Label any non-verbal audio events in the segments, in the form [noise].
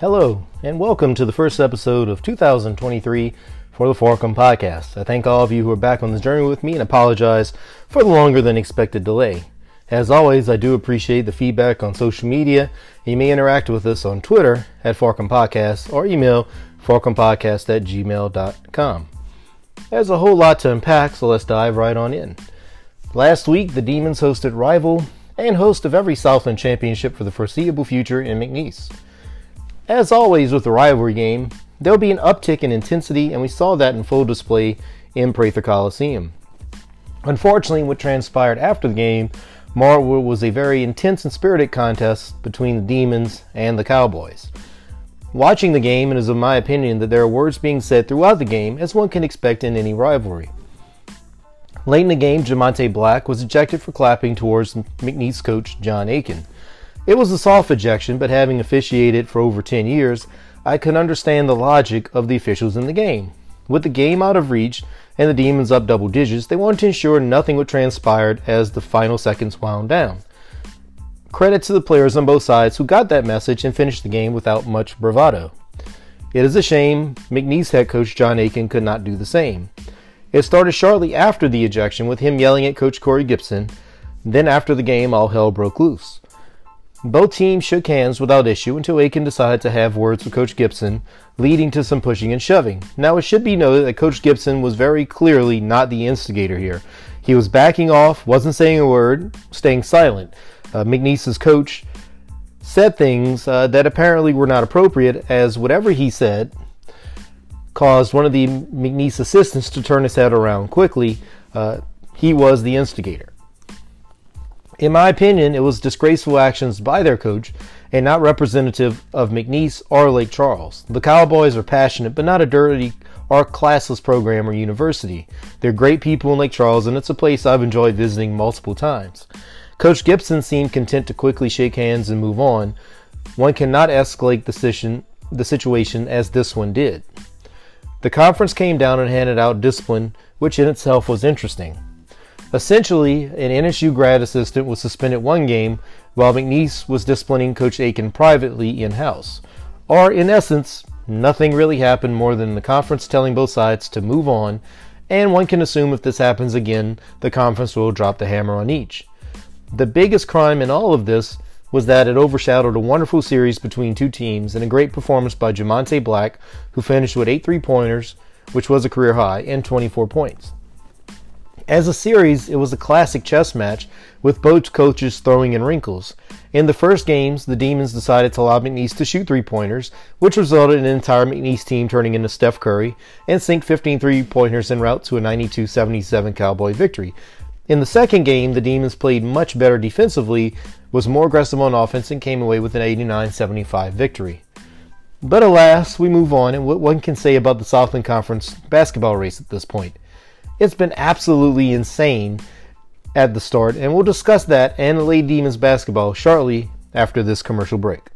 Hello, and welcome to the first episode of 2023 for the Forcum Podcast. I thank all of you who are back on this journey with me and apologize for the longer than expected delay. As always, I do appreciate the feedback on social media. You may interact with us on Twitter at Forcum Podcast or email forcumpodcast at gmail.com. There's a whole lot to unpack, so let's dive right on in. Last week, the Demons hosted rival and host of every Southland Championship for the foreseeable future in McNeese. As always with the rivalry game, there'll be an uptick in intensity, and we saw that in full display in Prather Coliseum. Unfortunately, what transpired after the game Marwood was a very intense and spirited contest between the Demons and the Cowboys. Watching the game, it is of my opinion that there are words being said throughout the game, as one can expect in any rivalry. Late in the game, Jamonte Black was ejected for clapping towards McNeese coach John Aiken. It was a soft ejection, but having officiated for over 10 years, I could understand the logic of the officials in the game. With the game out of reach and the Demons up double digits, they wanted to ensure nothing would transpire as the final seconds wound down. Credit to the players on both sides who got that message and finished the game without much bravado. It is a shame McNeese head coach John Aiken could not do the same. It started shortly after the ejection with him yelling at Coach Corey Gibson. Then, after the game, all hell broke loose. Both teams shook hands without issue until Aiken decided to have words with Coach Gibson, leading to some pushing and shoving. Now, it should be noted that Coach Gibson was very clearly not the instigator here. He was backing off, wasn't saying a word, staying silent. Uh, McNeese's coach said things uh, that apparently were not appropriate, as whatever he said caused one of the McNeese assistants to turn his head around quickly. Uh, he was the instigator. In my opinion, it was disgraceful actions by their coach and not representative of McNeese or Lake Charles. The Cowboys are passionate, but not a dirty or classless program or university. They're great people in Lake Charles, and it's a place I've enjoyed visiting multiple times. Coach Gibson seemed content to quickly shake hands and move on. One cannot escalate the, situation, the situation as this one did. The conference came down and handed out discipline, which in itself was interesting. Essentially, an NSU grad assistant was suspended one game while McNeese was disciplining Coach Aiken privately in house. Or, in essence, nothing really happened more than the conference telling both sides to move on, and one can assume if this happens again, the conference will drop the hammer on each. The biggest crime in all of this was that it overshadowed a wonderful series between two teams and a great performance by Jamonte Black, who finished with eight three pointers, which was a career high, and 24 points. As a series, it was a classic chess match with both coaches throwing in wrinkles. In the first games, the Demons decided to allow McNeese to shoot three pointers, which resulted in an entire McNeese team turning into Steph Curry and sink 15 three pointers en route to a 92 77 Cowboy victory. In the second game, the Demons played much better defensively, was more aggressive on offense, and came away with an 89 75 victory. But alas, we move on, and what one can say about the Southland Conference basketball race at this point. It's been absolutely insane at the start, and we'll discuss that and the Lady Demons basketball shortly after this commercial break.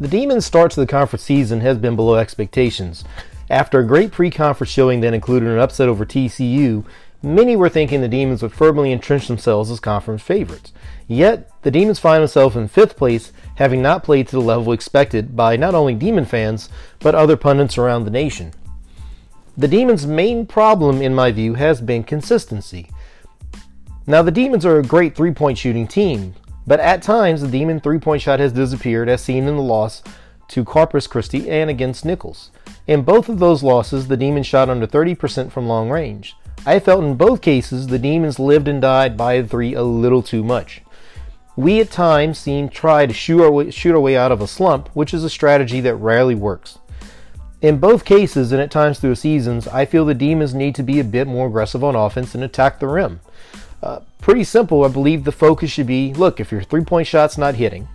The Demons' start to the conference season has been below expectations. After a great pre conference showing that included an upset over TCU, Many were thinking the Demons would firmly entrench themselves as conference favorites. Yet, the Demons find themselves in fifth place, having not played to the level expected by not only Demon fans, but other pundits around the nation. The Demons' main problem, in my view, has been consistency. Now, the Demons are a great three point shooting team, but at times the Demon three point shot has disappeared, as seen in the loss to Corpus Christi and against Nicholls. In both of those losses, the Demons shot under 30% from long range. I felt in both cases the demons lived and died by the three a little too much. We at times seem try to shoot our, way, shoot our way out of a slump, which is a strategy that rarely works. In both cases, and at times through seasons, I feel the demons need to be a bit more aggressive on offense and attack the rim. Uh, pretty simple, I believe the focus should be look, if your three point shot's not hitting,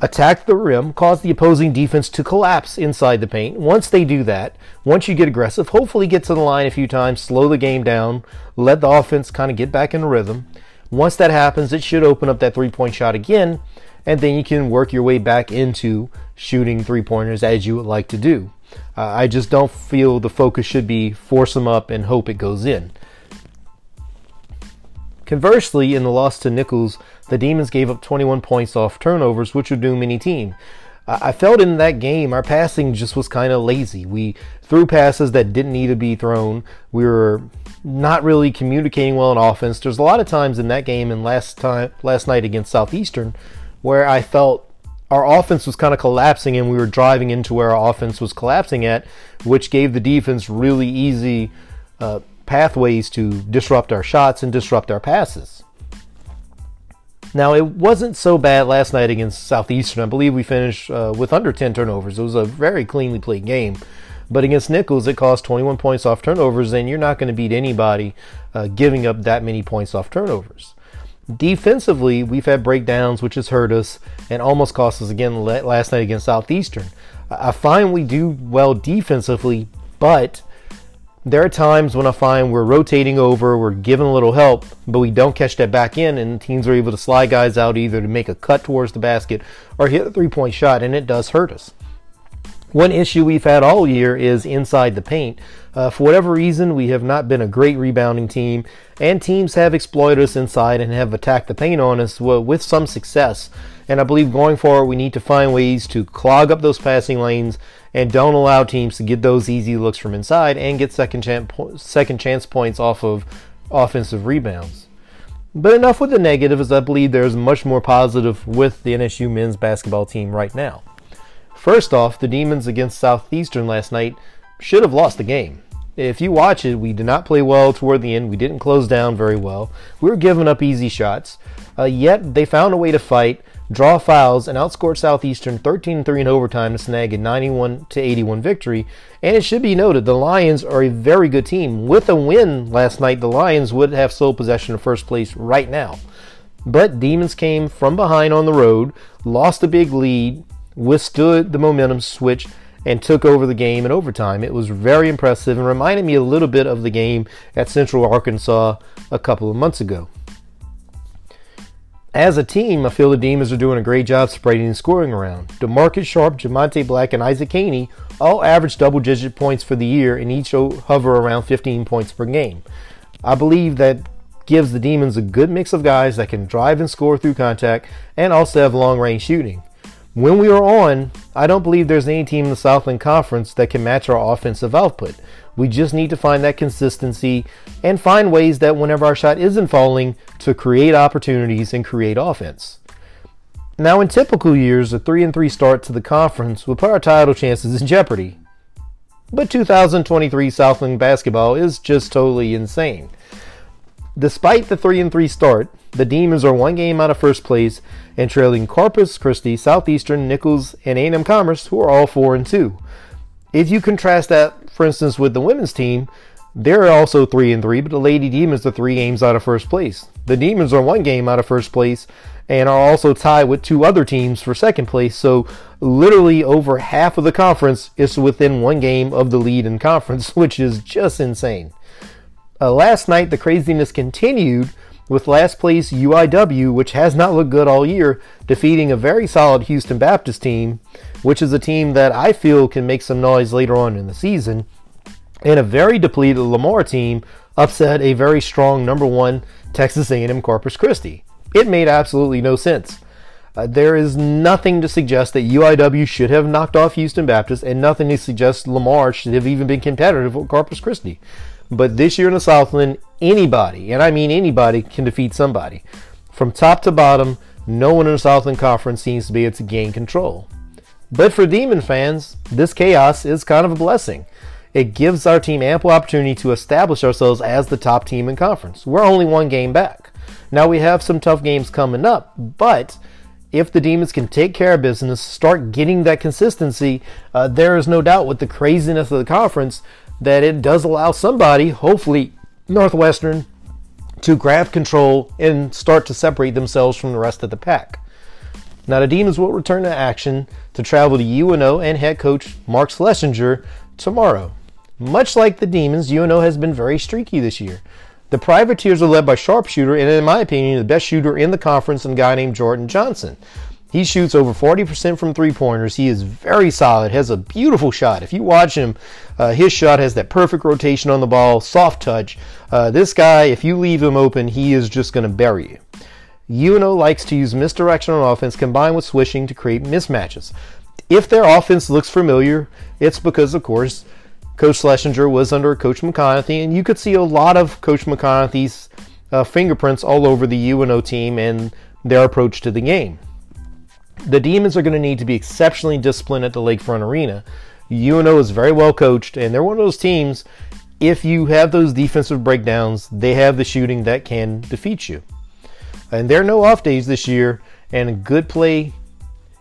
attack the rim, cause the opposing defense to collapse inside the paint. Once they do that, once you get aggressive, hopefully get to the line a few times, slow the game down, let the offense kind of get back in rhythm. Once that happens, it should open up that three point shot again, and then you can work your way back into shooting three pointers as you would like to do. Uh, I just don't feel the focus should be force them up and hope it goes in. Conversely, in the loss to Nicholls, the Demons gave up 21 points off turnovers, which would doom any team. I felt in that game our passing just was kind of lazy. We threw passes that didn't need to be thrown. We were not really communicating well in offense. There's a lot of times in that game and last time last night against Southeastern where I felt our offense was kind of collapsing and we were driving into where our offense was collapsing at, which gave the defense really easy uh, pathways to disrupt our shots and disrupt our passes. Now, it wasn't so bad last night against Southeastern. I believe we finished uh, with under 10 turnovers. It was a very cleanly played game. But against Nicholls, it cost 21 points off turnovers, and you're not going to beat anybody uh, giving up that many points off turnovers. Defensively, we've had breakdowns, which has hurt us and almost cost us again last night against Southeastern. I find we do well defensively, but there are times when I find we're rotating over, we're giving a little help, but we don't catch that back in, and teams are able to slide guys out either to make a cut towards the basket or hit a three point shot, and it does hurt us. One issue we've had all year is inside the paint. Uh, for whatever reason, we have not been a great rebounding team, and teams have exploited us inside and have attacked the paint on us well, with some success. And I believe going forward, we need to find ways to clog up those passing lanes and don't allow teams to get those easy looks from inside and get second chance, second chance points off of offensive rebounds. But enough with the negatives. I believe there's much more positive with the NSU men's basketball team right now. First off, the Demons against Southeastern last night should have lost the game. If you watch it, we did not play well toward the end. We didn't close down very well. We were giving up easy shots. Uh, yet they found a way to fight, draw fouls, and outscored Southeastern 13-3 in overtime to snag a 91 81 victory. And it should be noted the Lions are a very good team. With a win last night, the Lions would have sole possession of first place right now. But Demons came from behind on the road, lost a big lead, withstood the momentum switch and took over the game in overtime. It was very impressive and reminded me a little bit of the game at Central Arkansas a couple of months ago. As a team, I feel the Demons are doing a great job spreading and scoring around. DeMarcus Sharp, Jamonte Black, and Isaac Haney all average double digit points for the year and each hover around 15 points per game. I believe that gives the Demons a good mix of guys that can drive and score through contact and also have long range shooting. When we are on, I don't believe there's any team in the Southland Conference that can match our offensive output. We just need to find that consistency and find ways that whenever our shot isn't falling, to create opportunities and create offense. Now, in typical years, a 3 and 3 start to the conference would put our title chances in jeopardy. But 2023 Southland basketball is just totally insane. Despite the 3 and 3 start, the Demons are one game out of first place and trailing Corpus Christi, Southeastern, Nicholls, and A&M Commerce, who are all 4 and 2. If you contrast that, for instance, with the women's team, they're also 3 and 3, but the Lady Demons are 3 games out of first place. The Demons are one game out of first place and are also tied with two other teams for second place. So literally over half of the conference is within one game of the lead in conference, [laughs] which is just insane. Uh, last night, the craziness continued with last place UIW, which has not looked good all year, defeating a very solid Houston Baptist team, which is a team that I feel can make some noise later on in the season. And a very depleted Lamar team upset a very strong number one Texas A&M Corpus Christi. It made absolutely no sense. Uh, there is nothing to suggest that UIW should have knocked off Houston Baptist, and nothing to suggest Lamar should have even been competitive with Corpus Christi. But this year in the Southland, anybody, and I mean anybody, can defeat somebody. From top to bottom, no one in the Southland Conference seems to be able to gain control. But for Demon fans, this chaos is kind of a blessing. It gives our team ample opportunity to establish ourselves as the top team in conference. We're only one game back. Now we have some tough games coming up, but if the Demons can take care of business, start getting that consistency, uh, there is no doubt with the craziness of the conference that it does allow somebody, hopefully Northwestern, to grab control and start to separate themselves from the rest of the pack. Now, the Demons will return to action to travel to UNO and head coach Mark Slessinger tomorrow. Much like the Demons, UNO has been very streaky this year. The Privateers are led by sharpshooter and, in my opinion, the best shooter in the conference, a guy named Jordan Johnson. He shoots over 40% from three pointers. He is very solid, has a beautiful shot. If you watch him, uh, his shot has that perfect rotation on the ball, soft touch. Uh, this guy, if you leave him open, he is just going to bury you. UNO likes to use misdirection on offense combined with swishing to create mismatches. If their offense looks familiar, it's because, of course, Coach Slessinger was under Coach McConathy, and you could see a lot of Coach McConathy's uh, fingerprints all over the UNO team and their approach to the game. The Demons are going to need to be exceptionally disciplined at the Lakefront Arena. UNO is very well coached, and they're one of those teams. If you have those defensive breakdowns, they have the shooting that can defeat you. And there are no off days this year, and good play,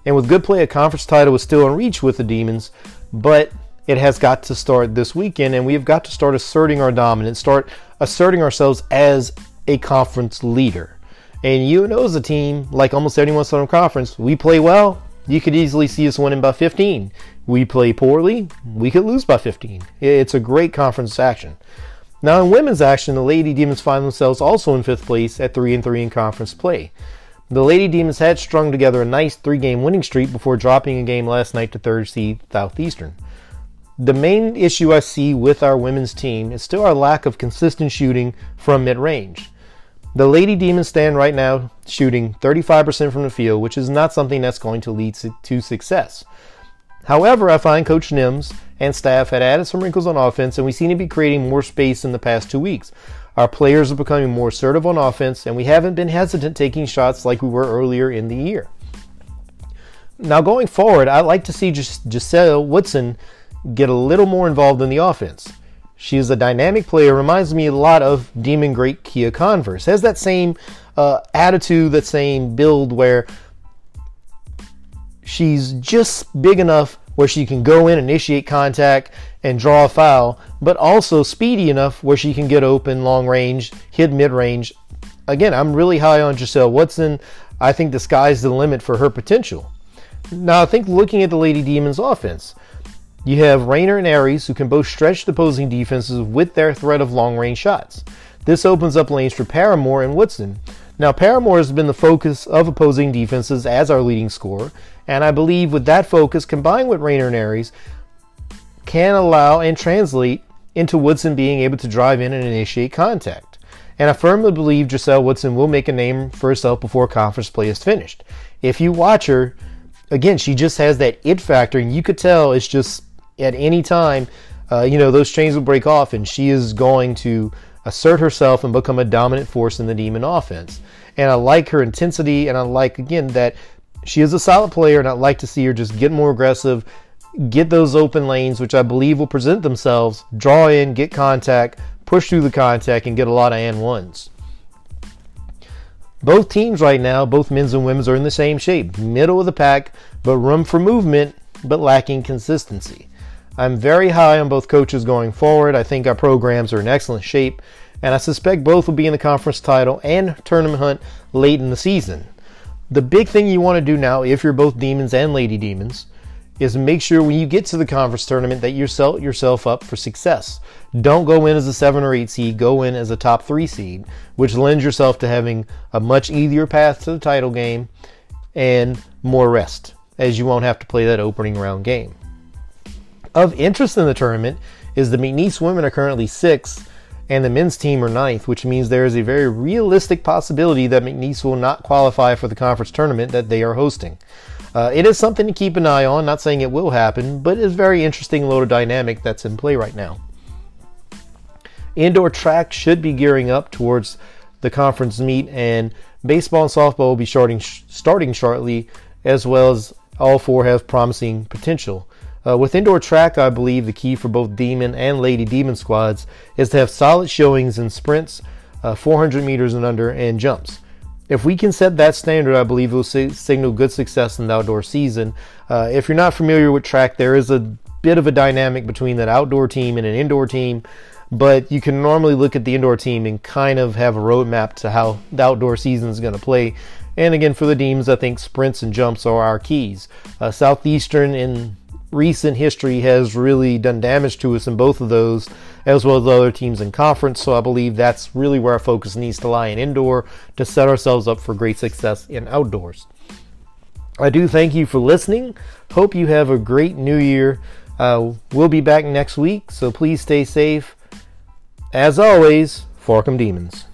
and with good play, a conference title is still in reach with the Demons, but it has got to start this weekend, and we have got to start asserting our dominance, start asserting ourselves as a conference leader. And you know, as a team, like almost else on conference, we play well. You could easily see us winning by 15. We play poorly, we could lose by 15. It's a great conference action. Now in women's action, the Lady Demons find themselves also in fifth place at 3 and 3 in conference play. The Lady Demons had strung together a nice three-game winning streak before dropping a game last night to third seed Southeastern. The main issue I see with our women's team is still our lack of consistent shooting from mid-range. The Lady Demons stand right now shooting 35% from the field, which is not something that's going to lead to success. However, I find Coach Nimz and staff had added some wrinkles on offense, and we seem to be creating more space in the past two weeks. Our players are becoming more assertive on offense, and we haven't been hesitant taking shots like we were earlier in the year. Now, going forward, I'd like to see Giselle Woodson get a little more involved in the offense. She is a dynamic player, reminds me a lot of Demon Great Kia Converse. Has that same uh, attitude, that same build where she's just big enough where she can go in, initiate contact, and draw a foul, but also speedy enough where she can get open long range, hit mid range. Again, I'm really high on Giselle Woodson. I think the sky's the limit for her potential. Now, I think looking at the Lady Demons offense, you have Rayner and Aries who can both stretch the opposing defenses with their threat of long range shots. This opens up lanes for Paramore and Woodson. Now, Paramore has been the focus of opposing defenses as our leading scorer, and I believe with that focus combined with Rayner and Aries can allow and translate into Woodson being able to drive in and initiate contact. And I firmly believe Giselle Woodson will make a name for herself before conference play is finished. If you watch her, again, she just has that it factor, and you could tell it's just at any time, uh, you know, those chains will break off, and she is going to assert herself and become a dominant force in the Demon offense. And I like her intensity, and I like, again, that she is a solid player, and I'd like to see her just get more aggressive, get those open lanes, which I believe will present themselves, draw in, get contact, push through the contact, and get a lot of and ones. Both teams right now, both men's and women's, are in the same shape, middle of the pack, but room for movement, but lacking consistency. I'm very high on both coaches going forward. I think our programs are in excellent shape, and I suspect both will be in the conference title and tournament hunt late in the season. The big thing you want to do now, if you're both Demons and Lady Demons, is make sure when you get to the conference tournament that you set yourself up for success. Don't go in as a seven or eight seed, go in as a top three seed, which lends yourself to having a much easier path to the title game and more rest, as you won't have to play that opening round game. Of interest in the tournament is the McNeese women are currently sixth and the men's team are ninth, which means there is a very realistic possibility that McNeese will not qualify for the conference tournament that they are hosting. Uh, it is something to keep an eye on. Not saying it will happen, but it's very interesting little dynamic that's in play right now. Indoor track should be gearing up towards the conference meet, and baseball and softball will be starting starting shortly, as well as all four have promising potential. Uh, with indoor track, I believe the key for both Demon and Lady Demon squads is to have solid showings in sprints, uh, 400 meters and under, and jumps. If we can set that standard, I believe it will signal good success in the outdoor season. Uh, if you're not familiar with track, there is a bit of a dynamic between that outdoor team and an indoor team, but you can normally look at the indoor team and kind of have a roadmap to how the outdoor season is going to play. And again, for the teams, I think sprints and jumps are our keys. Uh, Southeastern in recent history has really done damage to us in both of those, as well as other teams in conference. So I believe that's really where our focus needs to lie in indoor to set ourselves up for great success in outdoors. I do thank you for listening. Hope you have a great new year. Uh, we'll be back next week, so please stay safe. As always, Forkum Demons.